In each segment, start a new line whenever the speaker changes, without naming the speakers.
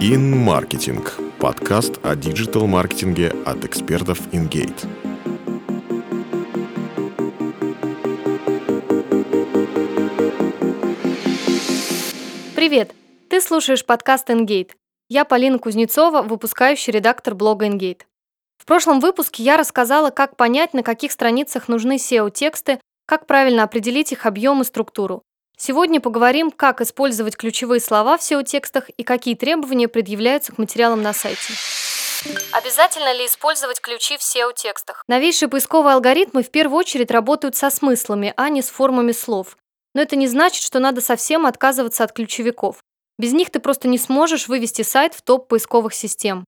InMarketing – подкаст о диджитал-маркетинге от экспертов InGate.
Привет! Ты слушаешь подкаст InGate. Я Полина Кузнецова, выпускающий редактор блога InGate. В прошлом выпуске я рассказала, как понять, на каких страницах нужны SEO-тексты, как правильно определить их объем и структуру. Сегодня поговорим, как использовать ключевые слова в SEO-текстах и какие требования предъявляются к материалам на сайте. Обязательно ли использовать ключи в SEO-текстах? Новейшие поисковые алгоритмы в первую очередь работают со смыслами, а не с формами слов. Но это не значит, что надо совсем отказываться от ключевиков. Без них ты просто не сможешь вывести сайт в топ поисковых систем.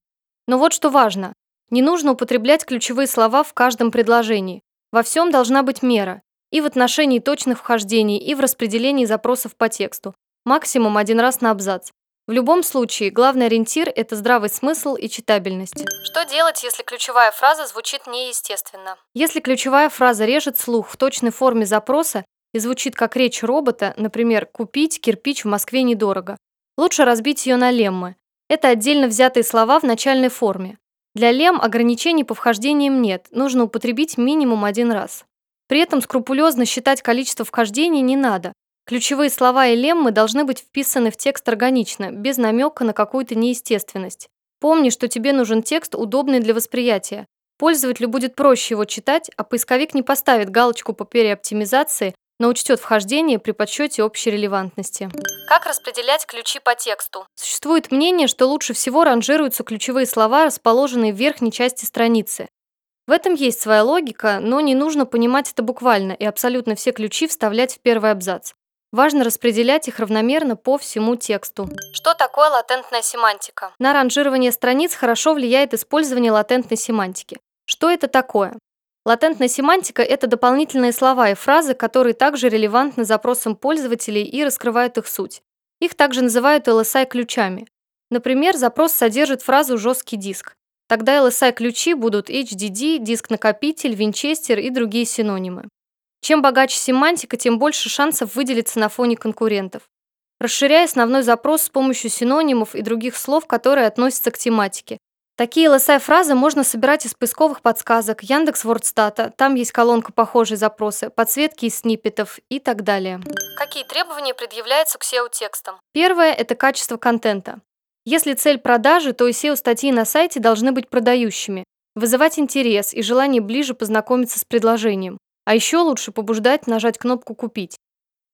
Но вот что важно. Не нужно употреблять ключевые слова в каждом предложении. Во всем должна быть мера и в отношении точных вхождений, и в распределении запросов по тексту. Максимум один раз на абзац. В любом случае, главный ориентир – это здравый смысл и читабельность. Что делать, если ключевая фраза звучит неестественно? Если ключевая фраза режет слух в точной форме запроса и звучит как речь робота, например, «купить кирпич в Москве недорого», лучше разбить ее на леммы. Это отдельно взятые слова в начальной форме. Для лем ограничений по вхождениям нет, нужно употребить минимум один раз. При этом скрупулезно считать количество вхождений не надо. Ключевые слова и леммы должны быть вписаны в текст органично, без намека на какую-то неестественность. Помни, что тебе нужен текст, удобный для восприятия. Пользователю будет проще его читать, а поисковик не поставит галочку по переоптимизации, но учтет вхождение при подсчете общей релевантности. Как распределять ключи по тексту? Существует мнение, что лучше всего ранжируются ключевые слова, расположенные в верхней части страницы. В этом есть своя логика, но не нужно понимать это буквально и абсолютно все ключи вставлять в первый абзац. Важно распределять их равномерно по всему тексту. Что такое латентная семантика? На ранжирование страниц хорошо влияет использование латентной семантики. Что это такое? Латентная семантика – это дополнительные слова и фразы, которые также релевантны запросам пользователей и раскрывают их суть. Их также называют LSI-ключами. Например, запрос содержит фразу «жесткий диск». Тогда LSI-ключи будут HDD, диск-накопитель, винчестер и другие синонимы. Чем богаче семантика, тем больше шансов выделиться на фоне конкурентов. Расширяя основной запрос с помощью синонимов и других слов, которые относятся к тематике. Такие LSI-фразы можно собирать из поисковых подсказок, Яндекс Вордстата, там есть колонка «Похожие запросы», подсветки из сниппетов и так далее. Какие требования предъявляются к SEO-текстам? Первое – это качество контента. Если цель продажи, то и SEO-статьи на сайте должны быть продающими, вызывать интерес и желание ближе познакомиться с предложением. А еще лучше побуждать нажать кнопку «Купить».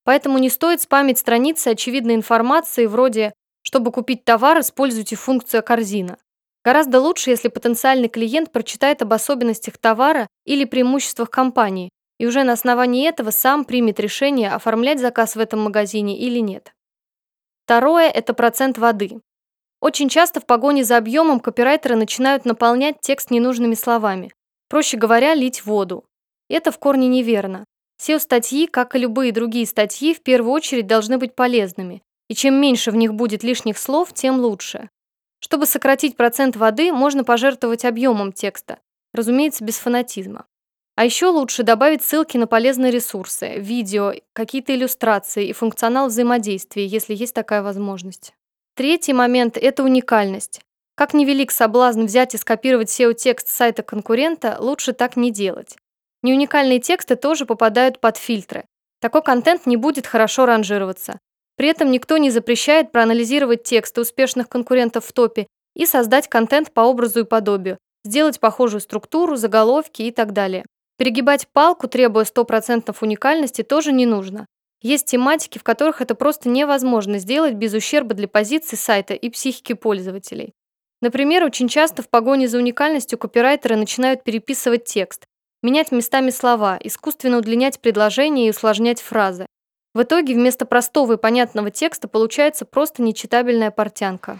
Поэтому не стоит спамить страницы очевидной информации вроде «Чтобы купить товар, используйте функцию «Корзина». Гораздо лучше, если потенциальный клиент прочитает об особенностях товара или преимуществах компании и уже на основании этого сам примет решение, оформлять заказ в этом магазине или нет. Второе – это процент воды. Очень часто в погоне за объемом копирайтеры начинают наполнять текст ненужными словами. Проще говоря, лить воду. Это в корне неверно. SEO-статьи, как и любые другие статьи, в первую очередь должны быть полезными. И чем меньше в них будет лишних слов, тем лучше. Чтобы сократить процент воды, можно пожертвовать объемом текста, разумеется, без фанатизма. А еще лучше добавить ссылки на полезные ресурсы, видео, какие-то иллюстрации и функционал взаимодействия, если есть такая возможность. Третий момент – это уникальность. Как невелик соблазн взять и скопировать SEO-текст сайта конкурента, лучше так не делать. Неуникальные тексты тоже попадают под фильтры. Такой контент не будет хорошо ранжироваться. При этом никто не запрещает проанализировать тексты успешных конкурентов в топе и создать контент по образу и подобию, сделать похожую структуру, заголовки и так далее. Перегибать палку, требуя 100% уникальности, тоже не нужно. Есть тематики, в которых это просто невозможно сделать без ущерба для позиции сайта и психики пользователей. Например, очень часто в погоне за уникальностью копирайтеры начинают переписывать текст, менять местами слова, искусственно удлинять предложения и усложнять фразы. В итоге вместо простого и понятного текста получается просто нечитабельная портянка.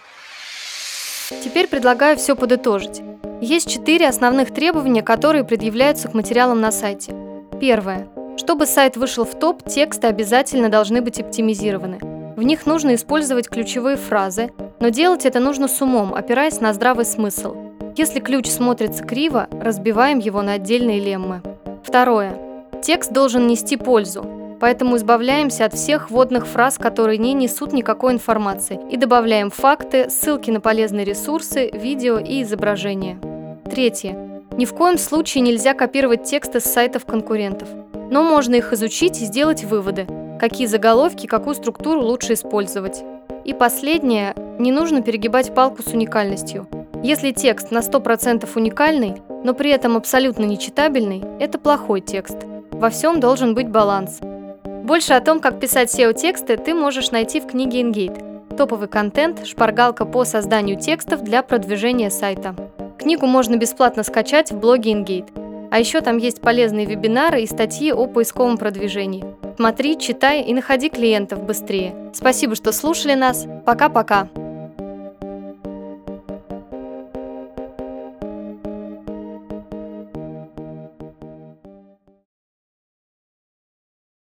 Теперь предлагаю все подытожить. Есть четыре основных требования, которые предъявляются к материалам на сайте. Первое. Чтобы сайт вышел в топ, тексты обязательно должны быть оптимизированы. В них нужно использовать ключевые фразы, но делать это нужно с умом, опираясь на здравый смысл. Если ключ смотрится криво, разбиваем его на отдельные леммы. Второе. Текст должен нести пользу. Поэтому избавляемся от всех вводных фраз, которые не несут никакой информации, и добавляем факты, ссылки на полезные ресурсы, видео и изображения. Третье. Ни в коем случае нельзя копировать тексты с сайтов конкурентов. Но можно их изучить и сделать выводы, какие заголовки, какую структуру лучше использовать. И последнее. Не нужно перегибать палку с уникальностью. Если текст на 100% уникальный, но при этом абсолютно нечитабельный, это плохой текст. Во всем должен быть баланс. Больше о том, как писать SEO-тексты, ты можешь найти в книге InGate. Топовый контент, шпаргалка по созданию текстов для продвижения сайта. Книгу можно бесплатно скачать в блоге InGate. А еще там есть полезные вебинары и статьи о поисковом продвижении. Смотри, читай и находи клиентов быстрее. Спасибо, что слушали нас. Пока-пока.